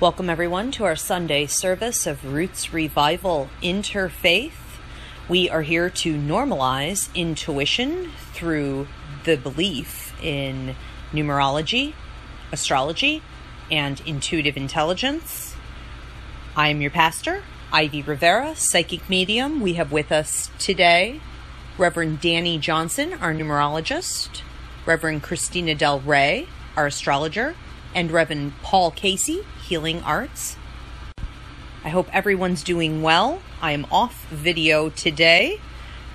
Welcome, everyone, to our Sunday service of Roots Revival Interfaith. We are here to normalize intuition through the belief in numerology, astrology, and intuitive intelligence. I am your pastor, Ivy Rivera, psychic medium. We have with us today Reverend Danny Johnson, our numerologist, Reverend Christina Del Rey, our astrologer, and Reverend Paul Casey, Healing Arts. I hope everyone's doing well. I am off video today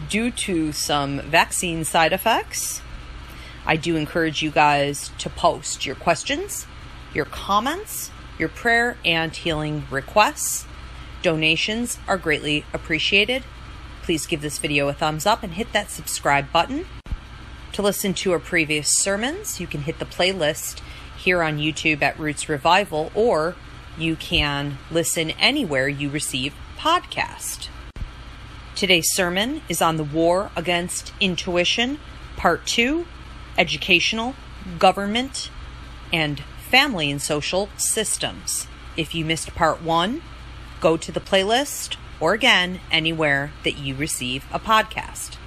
due to some vaccine side effects. I do encourage you guys to post your questions, your comments, your prayer and healing requests. Donations are greatly appreciated. Please give this video a thumbs up and hit that subscribe button. To listen to our previous sermons, you can hit the playlist here on YouTube at Roots Revival, or you can listen anywhere you receive podcast. Today's sermon is on the war against intuition, part two educational, government, and family and social systems. If you missed part one, go to the playlist or again anywhere that you receive a podcast.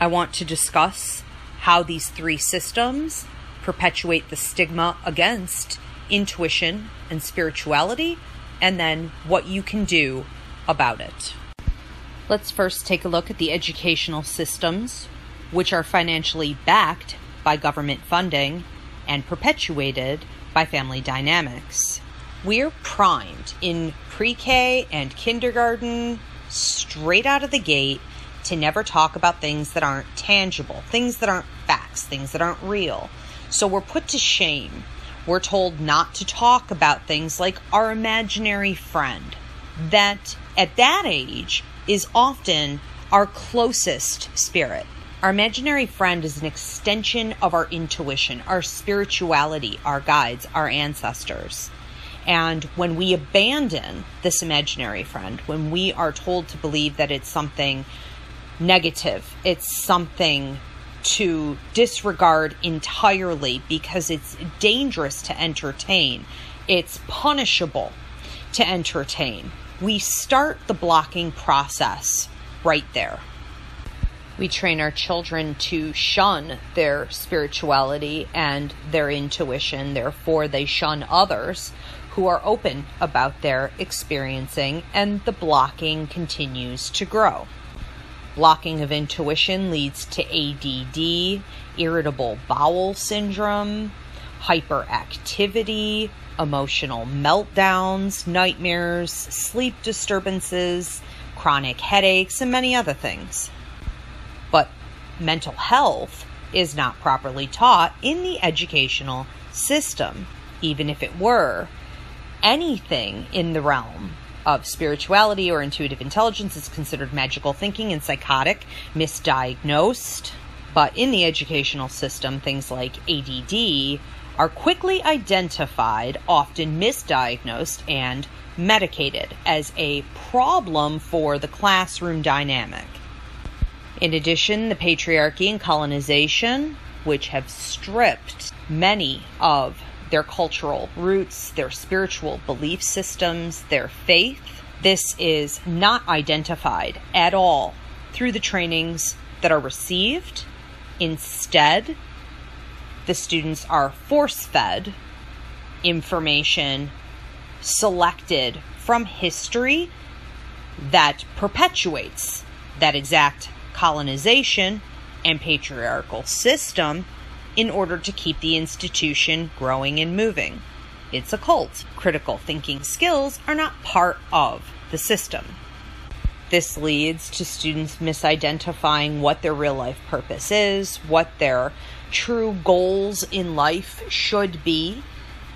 I want to discuss how these three systems perpetuate the stigma against intuition and spirituality, and then what you can do about it. Let's first take a look at the educational systems, which are financially backed by government funding and perpetuated by family dynamics. We're primed in pre K and kindergarten, straight out of the gate, to never talk about things that aren't tangible, things that aren't facts, things that aren't real. So we're put to shame. We're told not to talk about things like our imaginary friend, that at that age is often our closest spirit. Our imaginary friend is an extension of our intuition, our spirituality, our guides, our ancestors. And when we abandon this imaginary friend, when we are told to believe that it's something negative, it's something to disregard entirely because it's dangerous to entertain, it's punishable to entertain, we start the blocking process right there we train our children to shun their spirituality and their intuition. Therefore, they shun others who are open about their experiencing, and the blocking continues to grow. Blocking of intuition leads to ADD, irritable bowel syndrome, hyperactivity, emotional meltdowns, nightmares, sleep disturbances, chronic headaches, and many other things but mental health is not properly taught in the educational system, even if it were. Anything in the realm of spirituality or intuitive intelligence is considered magical thinking and psychotic, misdiagnosed. But in the educational system, things like ADD are quickly identified, often misdiagnosed, and medicated as a problem for the classroom dynamic. In addition, the patriarchy and colonization, which have stripped many of their cultural roots, their spiritual belief systems, their faith, this is not identified at all through the trainings that are received. Instead, the students are force fed information selected from history that perpetuates that exact colonization, and patriarchal system in order to keep the institution growing and moving. It's a cult. Critical thinking skills are not part of the system. This leads to students misidentifying what their real life purpose is, what their true goals in life should be.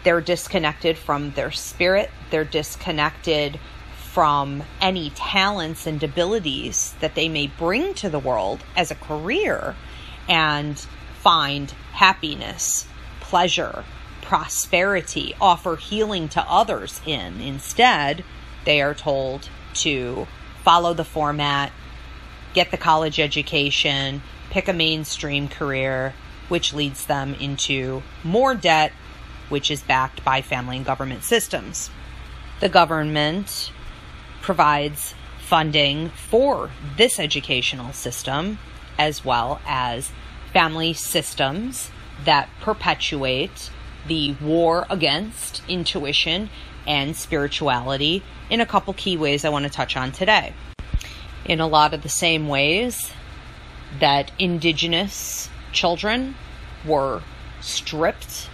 They're disconnected from their spirit, they're disconnected from any talents and abilities that they may bring to the world as a career and find happiness, pleasure, prosperity, offer healing to others in. Instead, they are told to follow the format, get the college education, pick a mainstream career, which leads them into more debt, which is backed by family and government systems. The government provides funding for this educational system as well as family systems that perpetuate the war against intuition and spirituality in a couple key ways I want to touch on today. In a lot of the same ways that indigenous children were stripped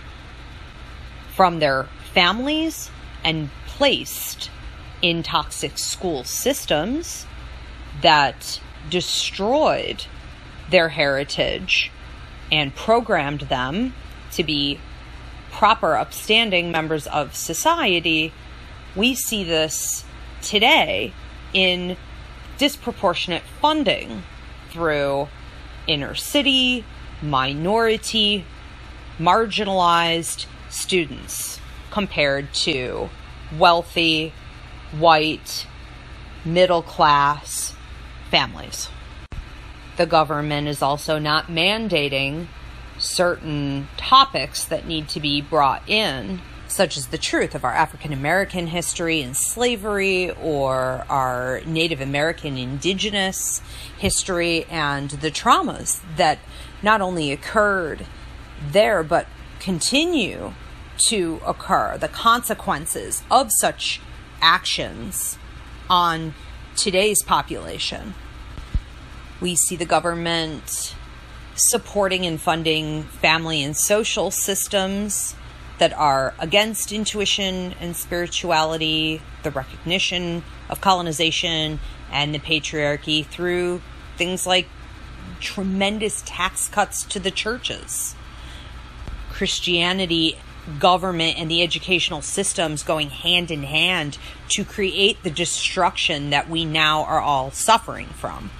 from their families and placed in toxic school systems that destroyed their heritage and programmed them to be proper, upstanding members of society, we see this today in disproportionate funding through inner city, minority, marginalized students compared to wealthy, white, middle class families. The government is also not mandating certain topics that need to be brought in, such as the truth of our African American history and slavery, or our Native American indigenous history and the traumas that not only occurred there but continue to occur, the consequences of such actions on today's population. We see the government supporting and funding family and social systems that are against intuition and spirituality, the recognition of colonization and the patriarchy through things like tremendous tax cuts to the churches. Christianity, government, and the educational systems going hand in hand to create the destruction that we now are all suffering from.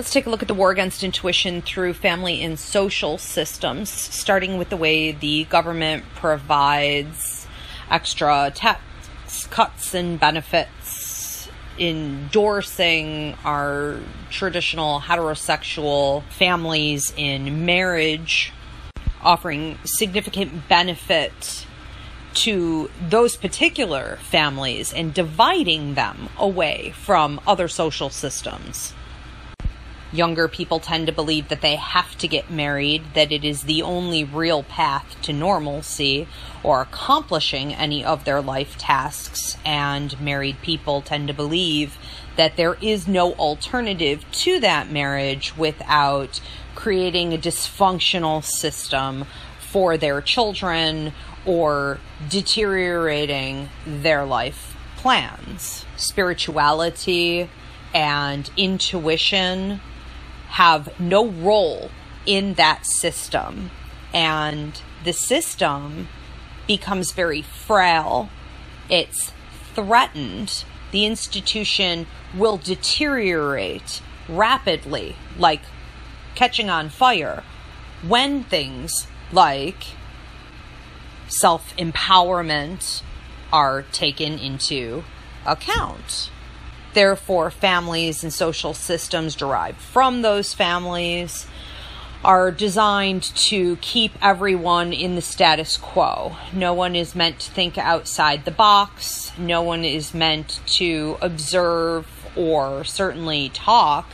Let's take a look at the war against intuition through family and social systems, starting with the way the government provides extra tax cuts and benefits, endorsing our traditional heterosexual families in marriage, offering significant benefit to those particular families and dividing them away from other social systems younger people tend to believe that they have to get married, that it is the only real path to normalcy or accomplishing any of their life tasks, and married people tend to believe that there is no alternative to that marriage without creating a dysfunctional system for their children or deteriorating their life plans. Spirituality and intuition have no role in that system. And the system becomes very frail, it's threatened, the institution will deteriorate rapidly, like catching on fire, when things like self empowerment are taken into account. Therefore, families and social systems derived from those families are designed to keep everyone in the status quo. No one is meant to think outside the box. No one is meant to observe or certainly talk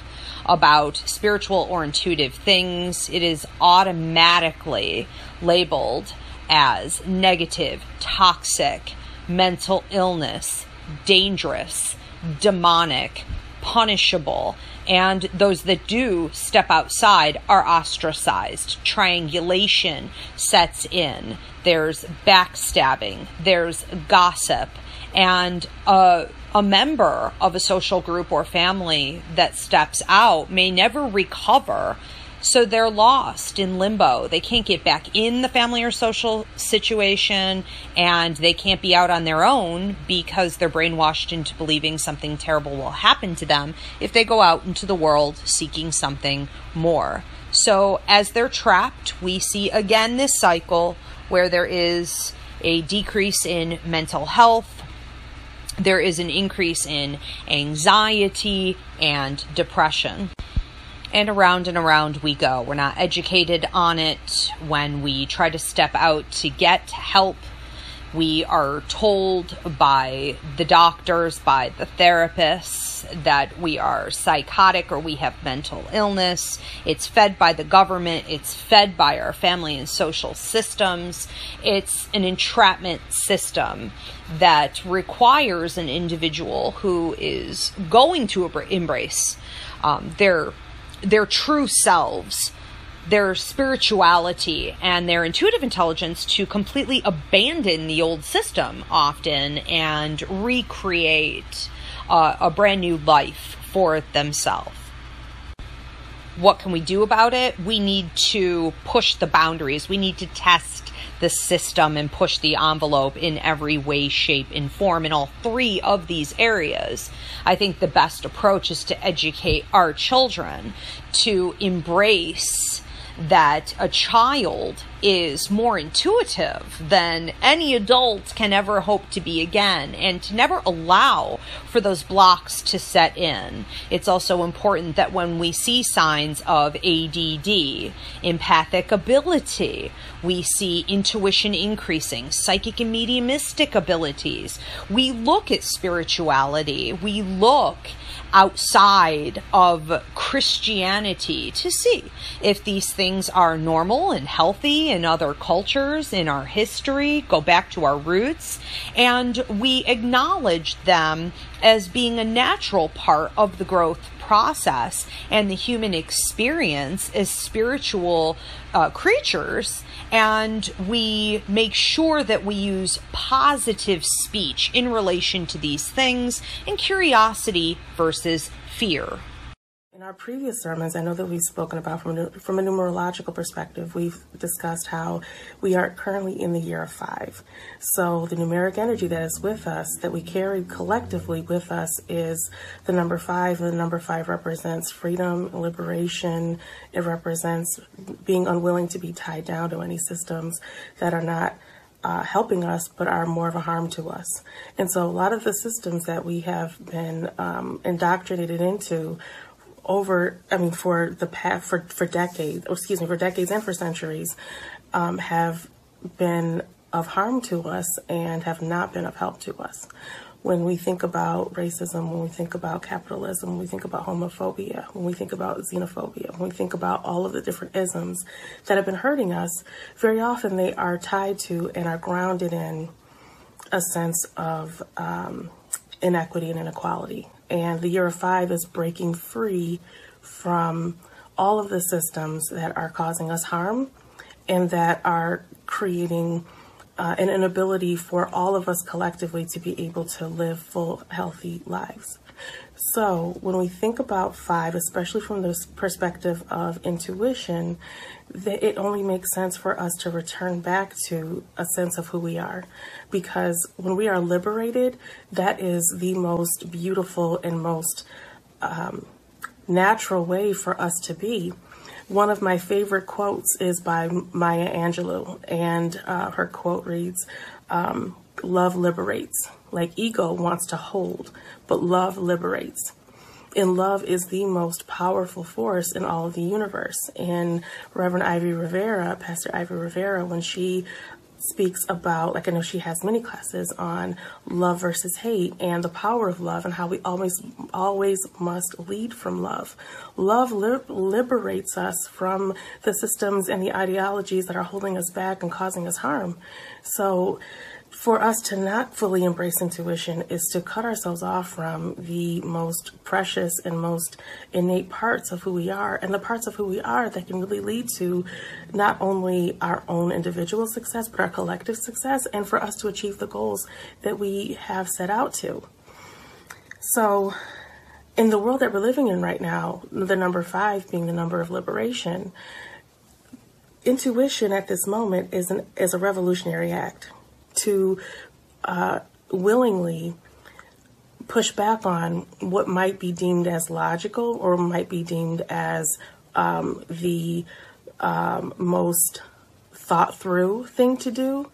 about spiritual or intuitive things. It is automatically labeled as negative, toxic, mental illness, dangerous demonic, punishable, and those that do step outside are ostracized. Triangulation sets in. There's backstabbing, there's gossip, and a, a member of a social group or family that steps out may never recover so they're lost in limbo. They can't get back in the family or social situation, and they can't be out on their own because they're brainwashed into believing something terrible will happen to them if they go out into the world seeking something more. So, as they're trapped, we see again this cycle where there is a decrease in mental health, there is an increase in anxiety and depression and around and around we go. We're not educated on it when we try to step out to get help We are told by the doctors, by the therapists, that we are psychotic or we have mental illness. It's fed by the government, it's fed by our family and social systems. It's an entrapment system that requires an individual who is going to embrace um, their their true selves their spirituality and their intuitive intelligence to completely abandon the old system often and recreate uh, a brand new life for themselves. What can we do about it? We need to push the boundaries. We need to test the system and push the envelope in every way, shape, and form in all three of these areas. I think the best approach is to educate our children to embrace that a child is more intuitive than any adult can ever hope to be again, and to never allow for those blocks to set in. It's also important that when we see signs of ADD, empathic ability, we see intuition increasing, psychic and mediumistic abilities, we look at spirituality, we look outside of Christianity to see if these things are normal and healthy in other cultures, in our history, go back to our roots, and we acknowledge them as being a natural part of the growth process and the human experience as spiritual uh, creatures and we make sure that we use positive speech in relation to these things and curiosity versus fear. In our previous sermons, I know that we've spoken about from a, from a numerological perspective, we've discussed how we are currently in the year of five. So the numeric energy that is with us, that we carry collectively with us, is the number five. The number five represents freedom, liberation. It represents being unwilling to be tied down to any systems that are not uh, helping us, but are more of a harm to us. And so, a lot of the systems that we have been um, indoctrinated into over, I mean, for the past, for, for decades, excuse me, for decades and for centuries, um, have been of harm to us and have not been of help to us. When we think about racism, when we think about capitalism, when we think about homophobia, when we think about xenophobia, when we think about all of the different isms that have been hurting us, very often they are tied to and are grounded in a sense of um, inequity and inequality. And the year of five is breaking free from all of the systems that are causing us harm and that are creating uh, an inability for all of us collectively to be able to live full, healthy lives. So, when we think about five, especially from the perspective of intuition, that it only makes sense for us to return back to a sense of who we are. Because when we are liberated, that is the most beautiful and most um, natural way for us to be. One of my favorite quotes is by Maya Angelou, and uh, her quote reads, um, Love liberates. Like ego wants to hold, but love liberates and love is the most powerful force in all of the universe. And Reverend Ivy Rivera, Pastor Ivy Rivera, when she speaks about, like I know she has many classes on love versus hate and the power of love and how we always, always must lead from love. Love li- liberates us from the systems and the ideologies that are holding us back and causing us harm. So, for us to not fully embrace intuition is to cut ourselves off from the most precious and most innate parts of who we are and the parts of who we are that can really lead to not only our own individual success but our collective success and for us to achieve the goals that we have set out to. So, in the world that we're living in right now, the number five being the number of liberation, intuition at this moment is an is a revolutionary act to uh, willingly push back on what might be deemed as logical or might be deemed as um, the um, most thought through thing to do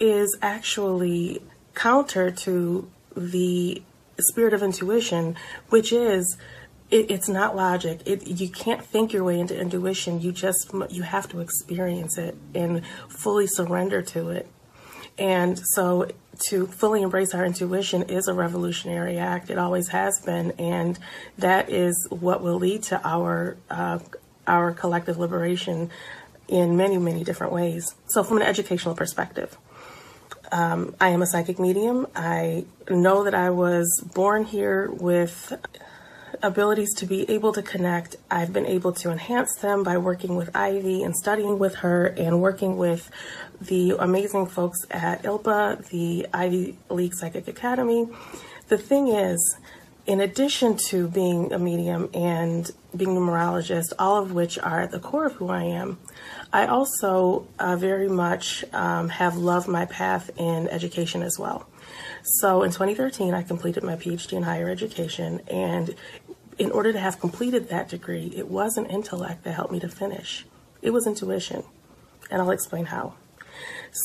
is actually counter to the spirit of intuition, which is it, it's not logic. It, you can't think your way into intuition. You just you have to experience it and fully surrender to it And so to fully embrace our intuition is a revolutionary act. It always has been, and that is what will lead to our uh, our collective liberation in many, many different ways. So, from an educational perspective, um, I am a psychic medium. I know that I was born here with abilities to be able to connect. I've been able to enhance them by working with Ivy and studying with her and working with the amazing folks at ILPA, the Ivy League Psychic Academy. The thing is, in addition to being a medium and being a numerologist, all of which are at the core of who I am, I also uh, very much um, have loved my path in education as well. So in 2013, I completed my PhD in higher education, and in order to have completed that degree, it wasn't intellect that helped me to finish. It was intuition, and I'll explain how.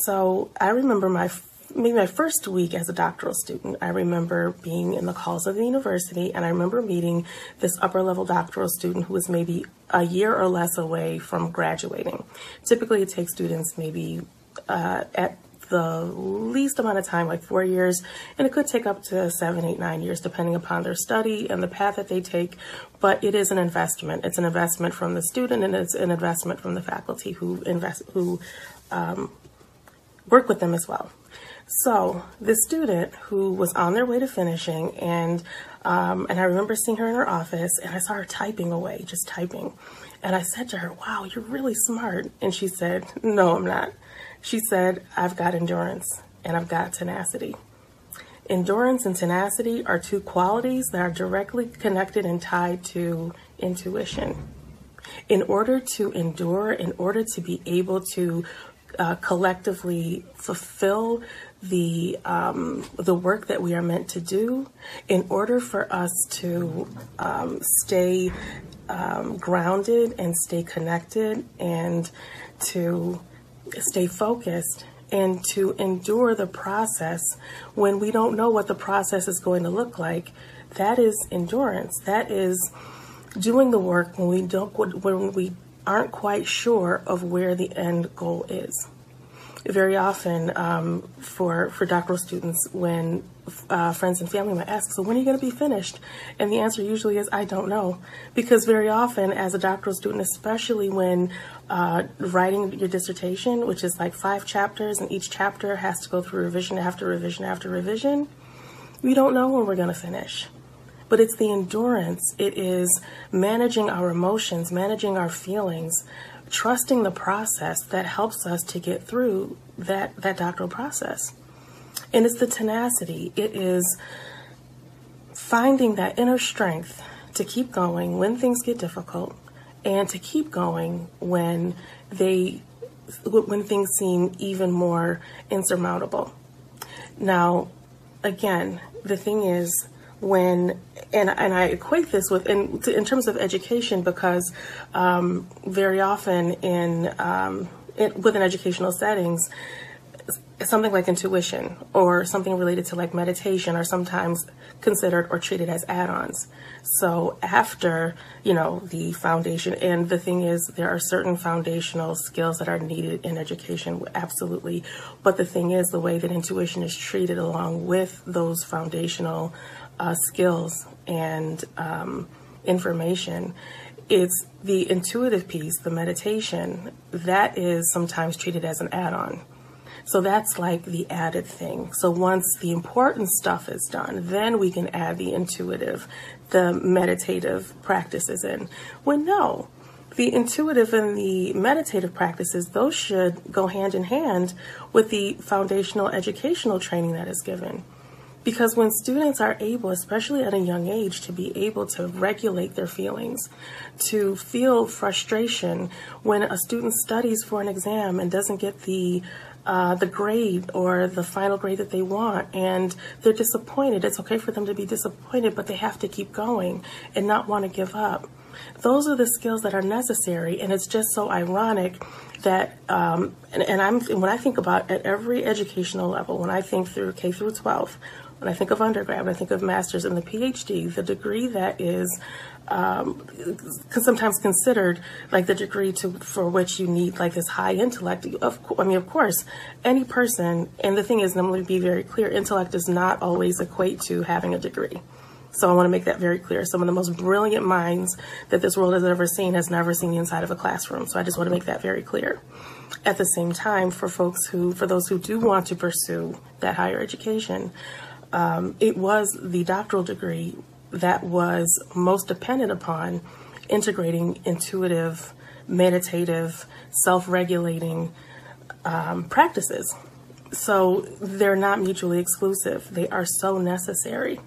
So I remember my maybe my first week as a doctoral student, I remember being in the halls of the university and I remember meeting this upper level doctoral student who was maybe a year or less away from graduating. Typically, it takes students maybe uh, at the least amount of time, like four years, and it could take up to seven, eight, nine years, depending upon their study and the path that they take. But it is an investment. It's an investment from the student, and it's an investment from the faculty who invest who um, work with them as well. So the student who was on their way to finishing, and um, and I remember seeing her in her office, and I saw her typing away, just typing. And I said to her, "Wow, you're really smart." And she said, "No, I'm not." She said, "I've got endurance and I've got tenacity." Endurance and tenacity are two qualities that are directly connected and tied to intuition. In order to endure, in order to be able to uh, collectively fulfill the um, the work that we are meant to do in order for us to um, stay um, grounded and stay connected and to stay focused and to endure the process when we don't know what the process is going to look like. That is endurance. That is doing the work when we don't when we aren't quite sure of where the end goal is very often um, for for doctoral students when uh, friends and family might ask, "So when are you going to be finished?" And the answer usually is, "I don't know," because very often, as a doctoral student, especially when uh, writing your dissertation, which is like five chapters, and each chapter has to go through revision after revision after revision, we don't know when we're going to finish but it's the endurance. It is managing our emotions, managing our feelings, trusting the process that helps us to get through that, that doctoral process. And it's the tenacity, it is finding that inner strength to keep going when things get difficult and to keep going when they when things seem even more insurmountable. Now, again, the thing is when and and I equate this with in in terms of education because um, very often in, um, in within educational settings something like intuition or something related to like meditation are sometimes considered or treated as add-ons. So after you know the foundation and the thing is there are certain foundational skills that are needed in education absolutely. But the thing is the way that intuition is treated along with those foundational uh, skills and um, information. It's the intuitive piece, the meditation, that is sometimes treated as an add on. So that's like the added thing. So once the important stuff is done, then we can add the intuitive, the meditative practices in. When no, the intuitive and the meditative practices, those should go hand in hand with the foundational educational training that is given. Because when students are able, especially at a young age, to be able to regulate their feelings, to feel frustration when a student studies for an exam and doesn't get the uh, the grade or the final grade that they want, and they're disappointed. It's okay for them to be disappointed, but they have to keep going and not want to give up. Those are the skills that are necessary, and it's just so ironic that, um, and, and I'm when I think about at every educational level, when I think through K through 12, when I think of undergrad, I think of master's and the PhD, the degree that is um, sometimes considered like the degree to for which you need like this high intellect. Of I mean, of course, any person. And the thing is, and I'm going to be very clear: intellect does not always equate to having a degree. So I want to make that very clear. Some of the most brilliant minds that this world has ever seen has never seen the inside of a classroom. So I just want to make that very clear. At the same time, for folks who, for those who do want to pursue that higher education, um, it was the doctoral degree that was most dependent upon integrating intuitive, meditative, self regulating um, practices. So they're not mutually exclusive, they are so necessary.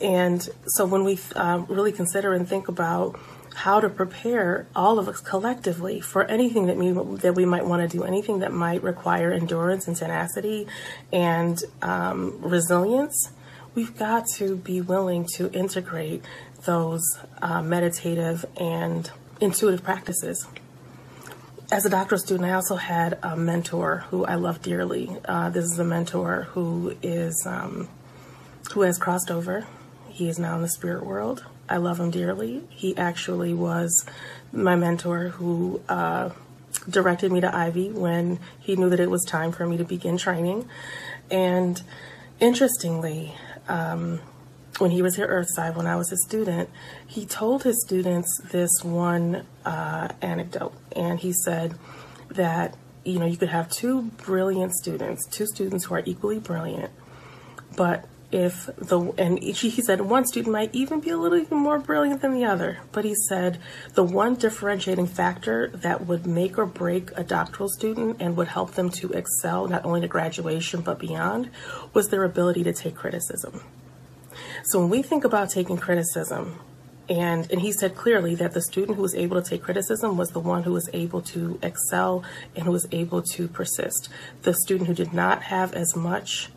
And so when we uh, really consider and think about how to prepare all of us collectively for anything that we that we might want to do, anything that might require endurance and tenacity and um, resilience, we've got to be willing to integrate those uh, meditative and intuitive practices. As a doctoral student, I also had a mentor who I love dearly. Uh, this is a mentor who is um, who has crossed over. He is now in the spirit world. I love him dearly. He actually was my mentor who uh, directed me to Ivy when he knew that it was time for me to begin training. And interestingly, um, when he was here Earthside, when I was a student, he told his students this one uh, anecdote. And he said that, you know, you could have two brilliant students, two students who are equally brilliant, but if the and he said one student might even be a little even more brilliant than the other. But he said the one differentiating factor that would make or break a doctoral student and would help them to excel not only to graduation but beyond was their ability to take criticism. So when we think about taking criticism and and he said clearly that the student who was able to take criticism was the one who was able to excel and who was able to persist. The student who did not have as much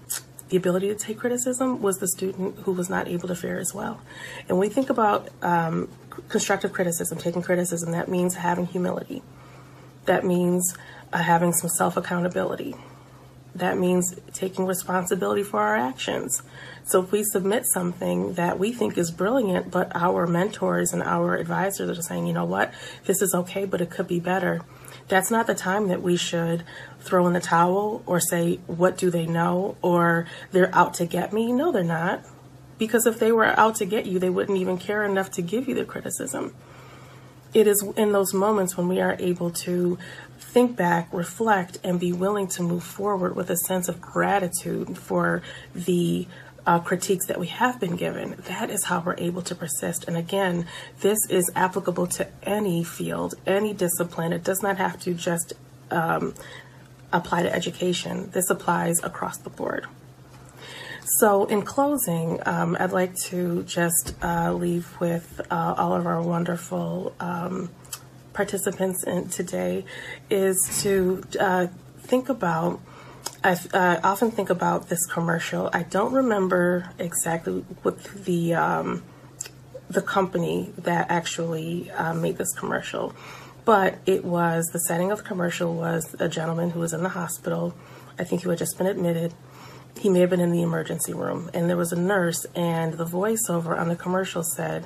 the ability to take criticism was the student who was not able to fare as well. And we think about um, constructive criticism, taking criticism, that means having humility. That means uh, having some self accountability. That means taking responsibility for our actions. So if we submit something that we think is brilliant, but our mentors and our advisors are saying, you know what, this is okay, but it could be better that's not the time that we should throw in the towel or say, what do they know? Or they're out to get me. No, they're not. Because if they were out to get you, they wouldn't even care enough to give you the criticism. It is in those moments when we are able to think back, reflect, and be willing to move forward with a sense of gratitude for the uh, critiques that we have been given, that is how we're able to persist. And again, this is applicable to any field, any discipline. It does not have to just um, apply to education, this applies across the board. So, in closing, um, I'd like to just uh, leave with uh, all of our wonderful um, participants in today is to uh, think about I uh, often think about this commercial. I don't remember exactly what the um, the company that actually uh, made this commercial, but it was the setting of the commercial was a gentleman who was in the hospital. I think he had just been admitted. He may have been in the emergency room, and there was a nurse, and the voiceover on the commercial said,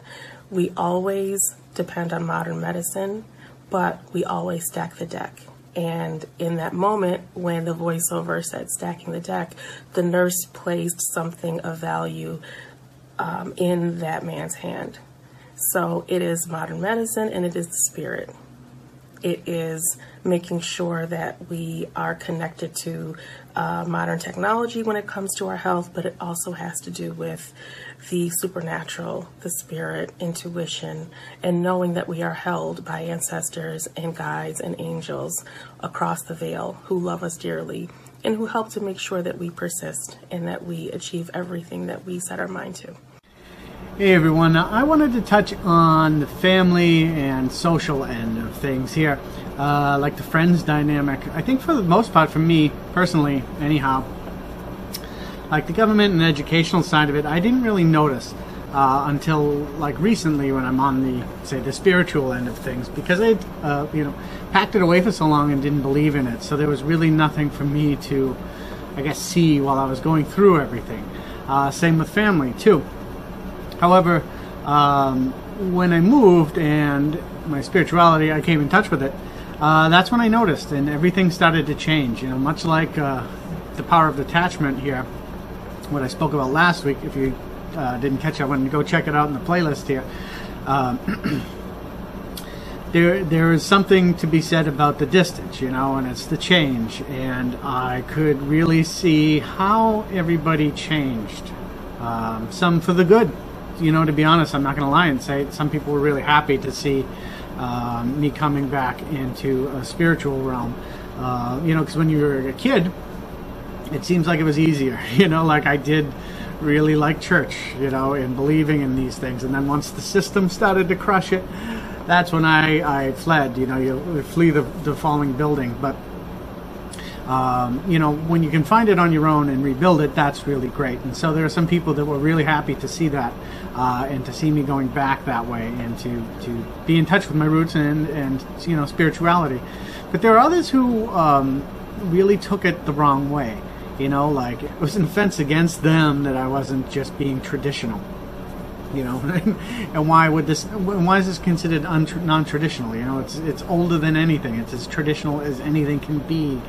"We always depend on modern medicine, but we always stack the deck." And in that moment, when the voiceover said stacking the deck, the nurse placed something of value um, in that man's hand. So it is modern medicine and it is the spirit. It is making sure that we are connected to uh, modern technology when it comes to our health, but it also has to do with the supernatural, the spirit, intuition, and knowing that we are held by ancestors and guides and angels across the veil who love us dearly and who help to make sure that we persist and that we achieve everything that we set our mind to. Hey everyone, I wanted to touch on the family and social end of things here, uh, like the friends dynamic. I think for the most part, for me personally, anyhow, like the government and educational side of it, I didn't really notice uh, until like recently when I'm on the say the spiritual end of things because I uh, you know packed it away for so long and didn't believe in it. So there was really nothing for me to I guess see while I was going through everything. Uh, same with family too. However, um, when I moved and my spirituality, I came in touch with it. Uh, that's when I noticed, and everything started to change. You know, much like uh, the power of detachment here, what I spoke about last week. If you uh, didn't catch that one, go check it out in the playlist here. Um, there, there is something to be said about the distance, you know, and it's the change. And I could really see how everybody changed. Um, some for the good, you know, to be honest, I'm not going to lie and say some people were really happy to see um, me coming back into a spiritual realm. Uh, you know, because when you were a kid, it seems like it was easier. You know, like I did really like church, you know, and believing in these things. And then once the system started to crush it, that's when I, I fled. You know, you flee the, the falling building. But, um, you know, when you can find it on your own and rebuild it, that's really great. And so there are some people that were really happy to see that uh, and to see me going back that way and to, to be in touch with my roots and, and you know, spirituality. But there are others who um, really took it the wrong way. You know, like it was an offense against them that I wasn't just being traditional. You know, and why would this? Why is this considered non-traditional? You know, it's it's older than anything. It's as traditional as anything can be.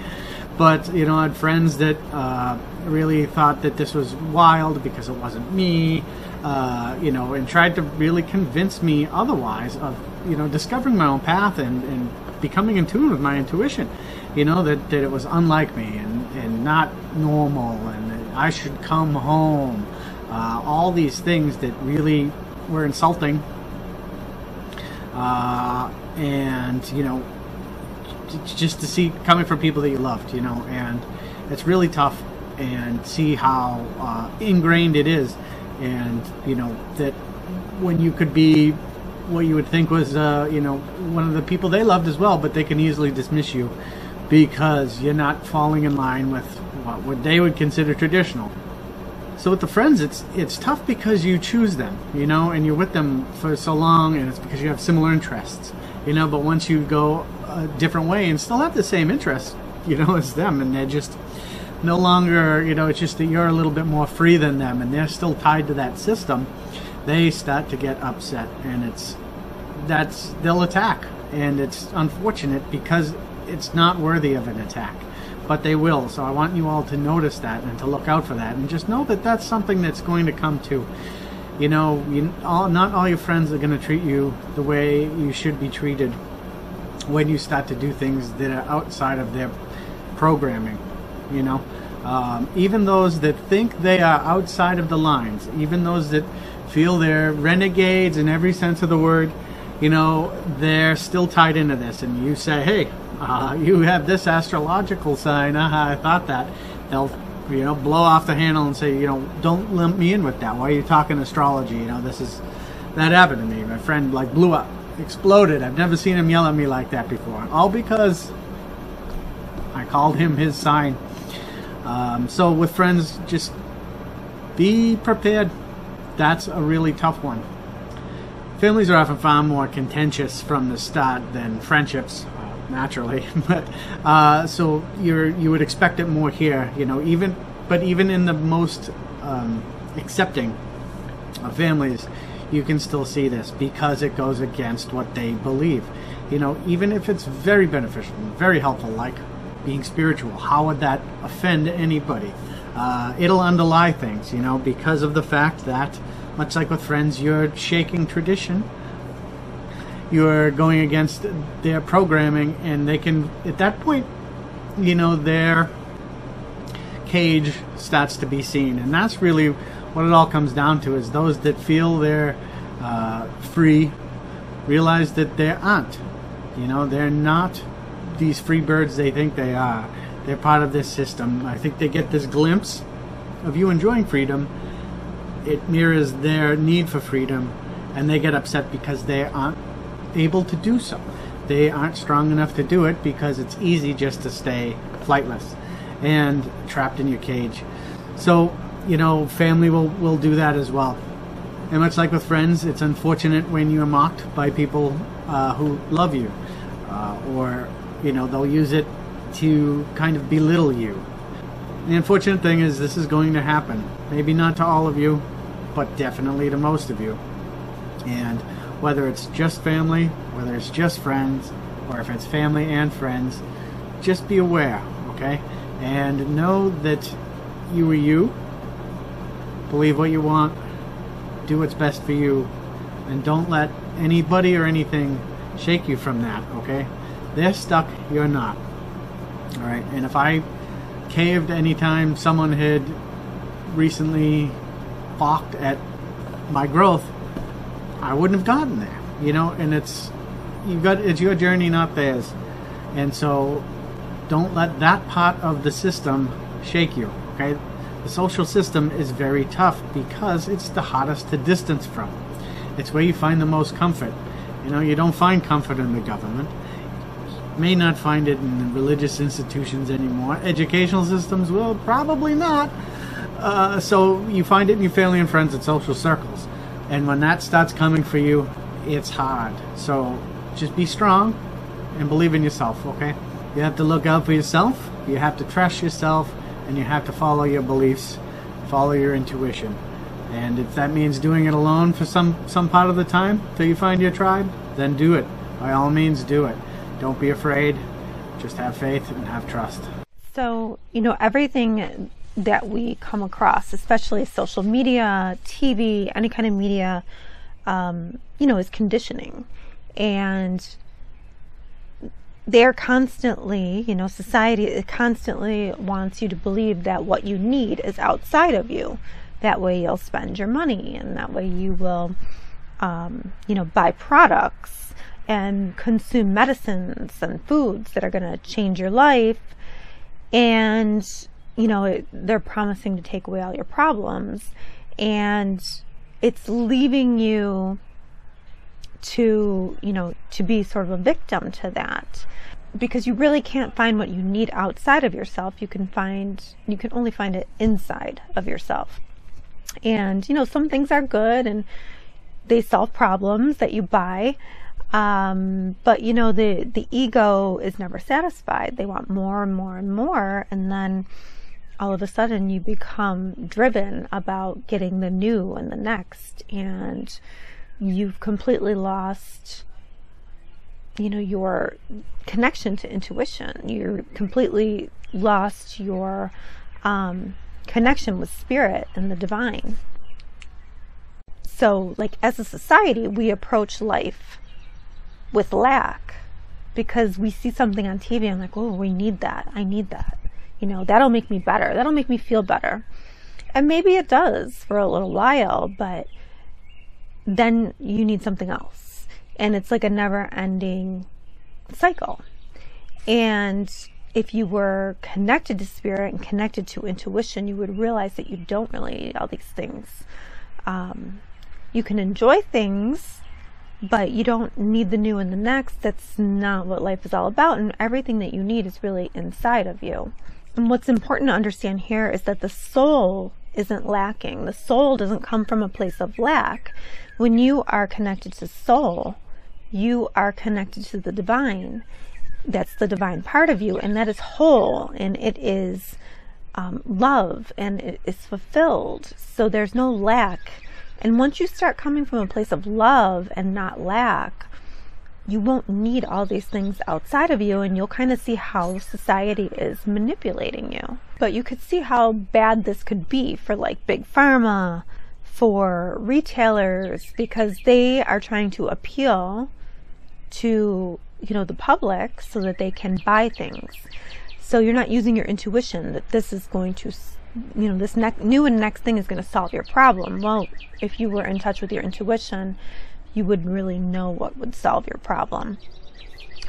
But you know, I had friends that uh, really thought that this was wild because it wasn't me. Uh, you know, and tried to really convince me otherwise of you know discovering my own path and, and becoming in tune with my intuition. You know that, that it was unlike me and, and not normal and I should come home. Uh, all these things that really were insulting. Uh, and you know, just to see coming from people that you loved, you know, and it's really tough and see how uh, ingrained it is, and you know that when you could be what you would think was, uh, you know, one of the people they loved as well, but they can easily dismiss you because you're not falling in line with what would they would consider traditional. So with the friends, it's it's tough because you choose them, you know, and you're with them for so long, and it's because you have similar interests, you know. But once you go a different way and still have the same interests, you know, as them, and they're just no longer, you know, it's just that you're a little bit more free than them, and they're still tied to that system. They start to get upset, and it's that's they'll attack, and it's unfortunate because it's not worthy of an attack but they will. So i want you all to notice that and to look out for that. And just know that that's something that's going to come to you know you, all, not all your friends are going to treat you the way you should be treated when you start to do things that are outside of their programming you know um, even those that think they are outside of the lines even those that feel they're renegades in every sense of the word you know they're still tied into this and you say hey uh, you have this astrological sign. Uh, I thought that. They'll, you know, blow off the handle and say, you know, don't lump me in with that. Why are you talking astrology? You know, this is that happened to me. My friend like blew up, exploded. I've never seen him yell at me like that before. All because I called him his sign. Um, so with friends, just be prepared. That's a really tough one. Families are often far more contentious from the start than friendships naturally. but uh, so you're you would expect it more here, you know. Even but even in the most um, accepting of families, you can still see this because it goes against what they believe. You know, even if it's very beneficial, very helpful, like being spiritual, how would that offend anybody? Uh, it'll underlie things, you know, because of the fact that, much like with friends, you're shaking tradition. You're going against their programming and they can at that point you know their cage starts to be seen. And that's really what it all comes down to is those that feel they're uh, free realize that they aren't. You know they're not these free birds they think they are they're part of this system i think they get this glimpse of you enjoying freedom it mirrors their need for freedom and they get upset because they aren't able to do so. They aren't strong enough to do it because it's easy just to stay flightless and trapped in your cage. So, you know, family will, will do that as well. And much like with friends, it's unfortunate when you're mocked by people uh, who love you, uh, or, you know, they'll use it to kind of belittle you. The unfortunate thing is, this is going to happen. Maybe not to all of you, but definitely to most of you. And whether it's just family, whether it's just friends, or if it's family and friends, just be aware, okay? And know that you are you. Believe what you want. Do what's best for you. And don't let anybody or anything shake you from that, okay? They're stuck, you're not. Alright, and if I caved anytime someone had recently balked at my growth, I wouldn't have gotten there. You know, and it's you've got it's your journey, not theirs. And so don't let that part of the system shake you. Okay? The social system is very tough because it's the hardest to distance from. It's where you find the most comfort. You know, you don't find comfort in the government. May not find it in religious institutions anymore. Educational systems will probably not. Uh, so you find it in your family and friends and social circles. And when that starts coming for you, it's hard. So just be strong and believe in yourself, okay? You have to look out for yourself, you have to trust yourself, and you have to follow your beliefs, follow your intuition. And if that means doing it alone for some, some part of the time till you find your tribe, then do it. By all means, do it. Don't be afraid. Just have faith and have trust. So, you know, everything that we come across, especially social media, TV, any kind of media, um, you know, is conditioning. And they're constantly, you know, society constantly wants you to believe that what you need is outside of you. That way you'll spend your money and that way you will, um, you know, buy products and consume medicines and foods that are going to change your life. And, you know, they're promising to take away all your problems. And it's leaving you to, you know, to be sort of a victim to that. Because you really can't find what you need outside of yourself. You can find, you can only find it inside of yourself. And, you know, some things are good and they solve problems that you buy. Um, but you know, the, the ego is never satisfied. They want more and more and more. And then all of a sudden you become driven about getting the new and the next. And, you've completely lost you know your connection to intuition you're completely lost your um, connection with spirit and the divine so like as a society we approach life with lack because we see something on tv I'm like oh we need that i need that you know that'll make me better that'll make me feel better and maybe it does for a little while but then you need something else. And it's like a never ending cycle. And if you were connected to spirit and connected to intuition, you would realize that you don't really need all these things. Um, you can enjoy things, but you don't need the new and the next. That's not what life is all about. And everything that you need is really inside of you. And what's important to understand here is that the soul isn't lacking. The soul doesn't come from a place of lack. When you are connected to soul, you are connected to the divine. That's the divine part of you, and that is whole, and it is um, love, and it is fulfilled. So there's no lack. And once you start coming from a place of love and not lack, you won't need all these things outside of you and you'll kind of see how society is manipulating you. But you could see how bad this could be for like big pharma, for retailers because they are trying to appeal to you know the public so that they can buy things so you're not using your intuition that this is going to you know this next new and next thing is going to solve your problem. Well if you were in touch with your intuition you would really know what would solve your problem.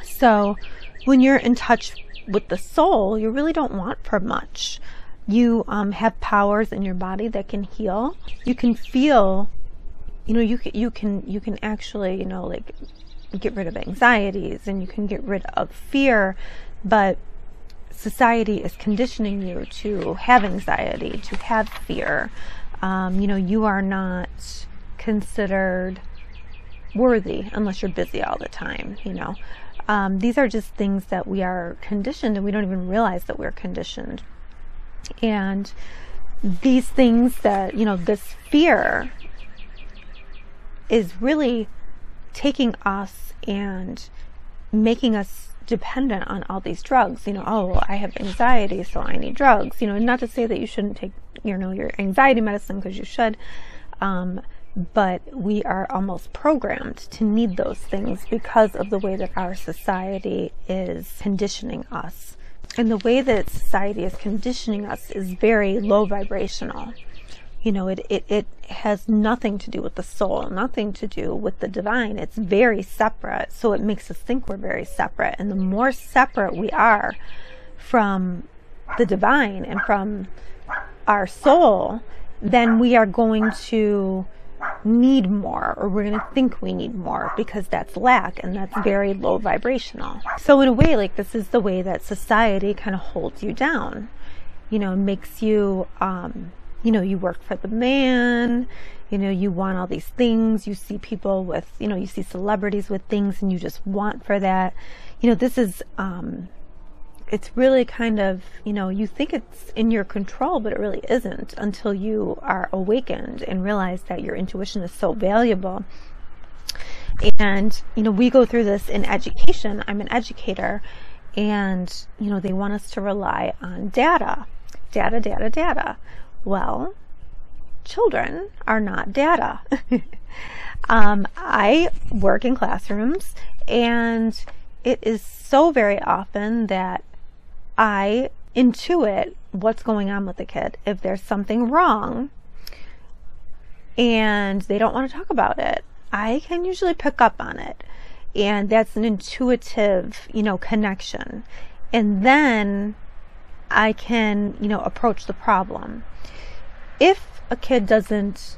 So when you're in touch with the soul you really don't want for much. You um, have powers in your body that can heal. You can feel, you know, you can, you can you can actually, you know, like get rid of anxieties and you can get rid of fear, but society is conditioning you to have anxiety, to have fear. Um, you know, you are not considered worthy unless you're busy all the time, you know. Um, these are just things that we are conditioned and we don't even realize that we're conditioned And these things that, you know, this fear is really taking us and making us dependent on all these drugs. You know, oh, I have anxiety, so I need drugs. You know, not to say that you shouldn't take, you know, your anxiety medicine because you should. Um, but we are almost programmed to need those things because of the way that our society is conditioning us. And the way that society is conditioning us is very low vibrational. You know, it, it, it has nothing to do with the soul, nothing to do with the divine. It's very separate. So it makes us think we're very separate. And the more separate we are from the divine and from our soul, then we are going to need more or we're going to think we need more because that's lack and that's very low vibrational. So in a way like this is the way that society kind of holds you down. You know, makes you um you know, you work for the man, you know, you want all these things, you see people with, you know, you see celebrities with things and you just want for that. You know, this is um it's really kind of, you know, you think it's in your control, but it really isn't until you are awakened and realize that your intuition is so valuable. And, you know, we go through this in education. I'm an educator and, you know, they want us to rely on data. Data, data, data. Well, children are not data. um, I work in classrooms and it is so very often that I intuit what's going on with the kid. If there's something wrong and they don't want to talk about it, I can usually pick up on it. And that's an intuitive, you know, connection. And then I can, you know, approach the problem. If a kid doesn't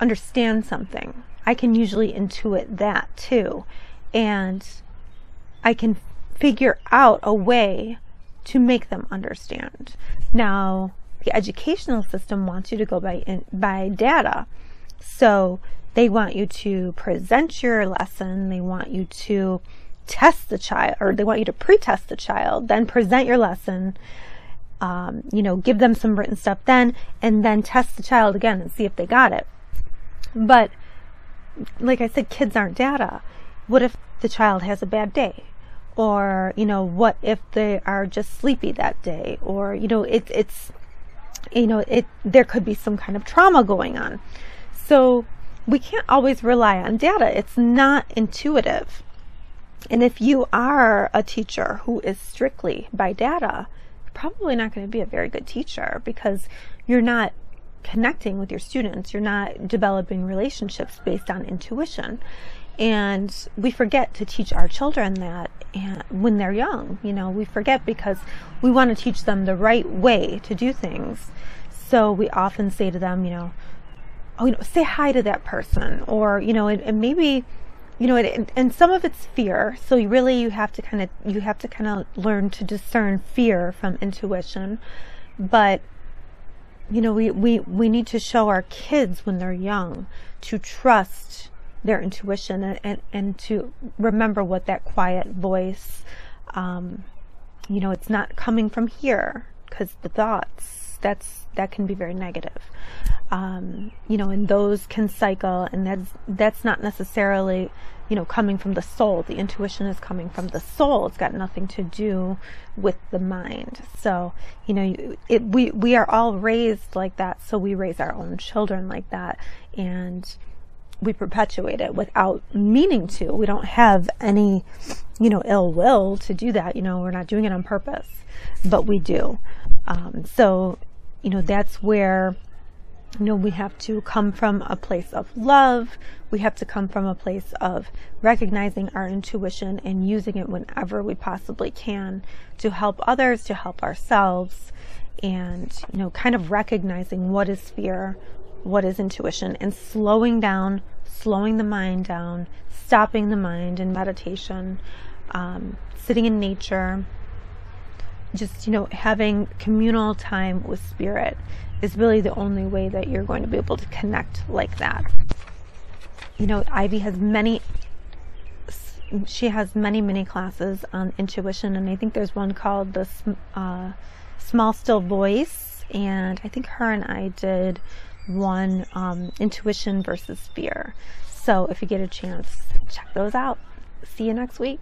understand something, I can usually intuit that too. And I can figure out a way to make them understand. Now, the educational system wants you to go by in, by data. So they want you to present your lesson, they want you to test the child or they want you to pre-test the child, then present your lesson, um, you know, give them some written stuff then, and then test the child again and see if they got it. But like I said, kids aren't data. What if the child has a bad day? or you know what if they are just sleepy that day or you know it, it's you know it there could be some kind of trauma going on so we can't always rely on data it's not intuitive and if you are a teacher who is strictly by data you're probably not going to be a very good teacher because you're not connecting with your students you're not developing relationships based on intuition and we forget to teach our children that when they're young. You know, we forget because we want to teach them the right way to do things. So we often say to them, you know, oh, you know, say hi to that person, or you know, and, and maybe, you know, and, and some of it's fear. So you really you have to kind of you have to kind of learn to discern fear from intuition, but you know, we, we, we need to show our kids when they're young to trust their intuition and, and, and to remember what that quiet voice, um, you know, it's not coming from here because the thoughts, that's, that can be very negative. Um, you know, and those can cycle and that's, that's not necessarily, you know, coming from the soul. The intuition is coming from the soul. It's got nothing to do with the mind. So, you know, it, we, we are all raised like that. So we raise our own children like that. And, we perpetuate it without meaning to. We don't have any, you know, ill will to do that. You know, we're not doing it on purpose, but we do. Um, so, you know, that's where, you know, we have to come from a place of love. We have to come from a place of recognizing our intuition and using it whenever we possibly can to help others, to help ourselves, and, you know, kind of recognizing what is fear, what is intuition and slowing down, slowing the mind down, stopping the mind in meditation, um, sitting in nature, just, you know, having communal time with spirit is really the only way that you're going to be able to connect like that. You know, Ivy has many, she has many, many classes on intuition, and I think there's one called the, uh, Small Still Voice, and I think her and I did one um, intuition versus fear. So if you get a chance, check those out. See you next week.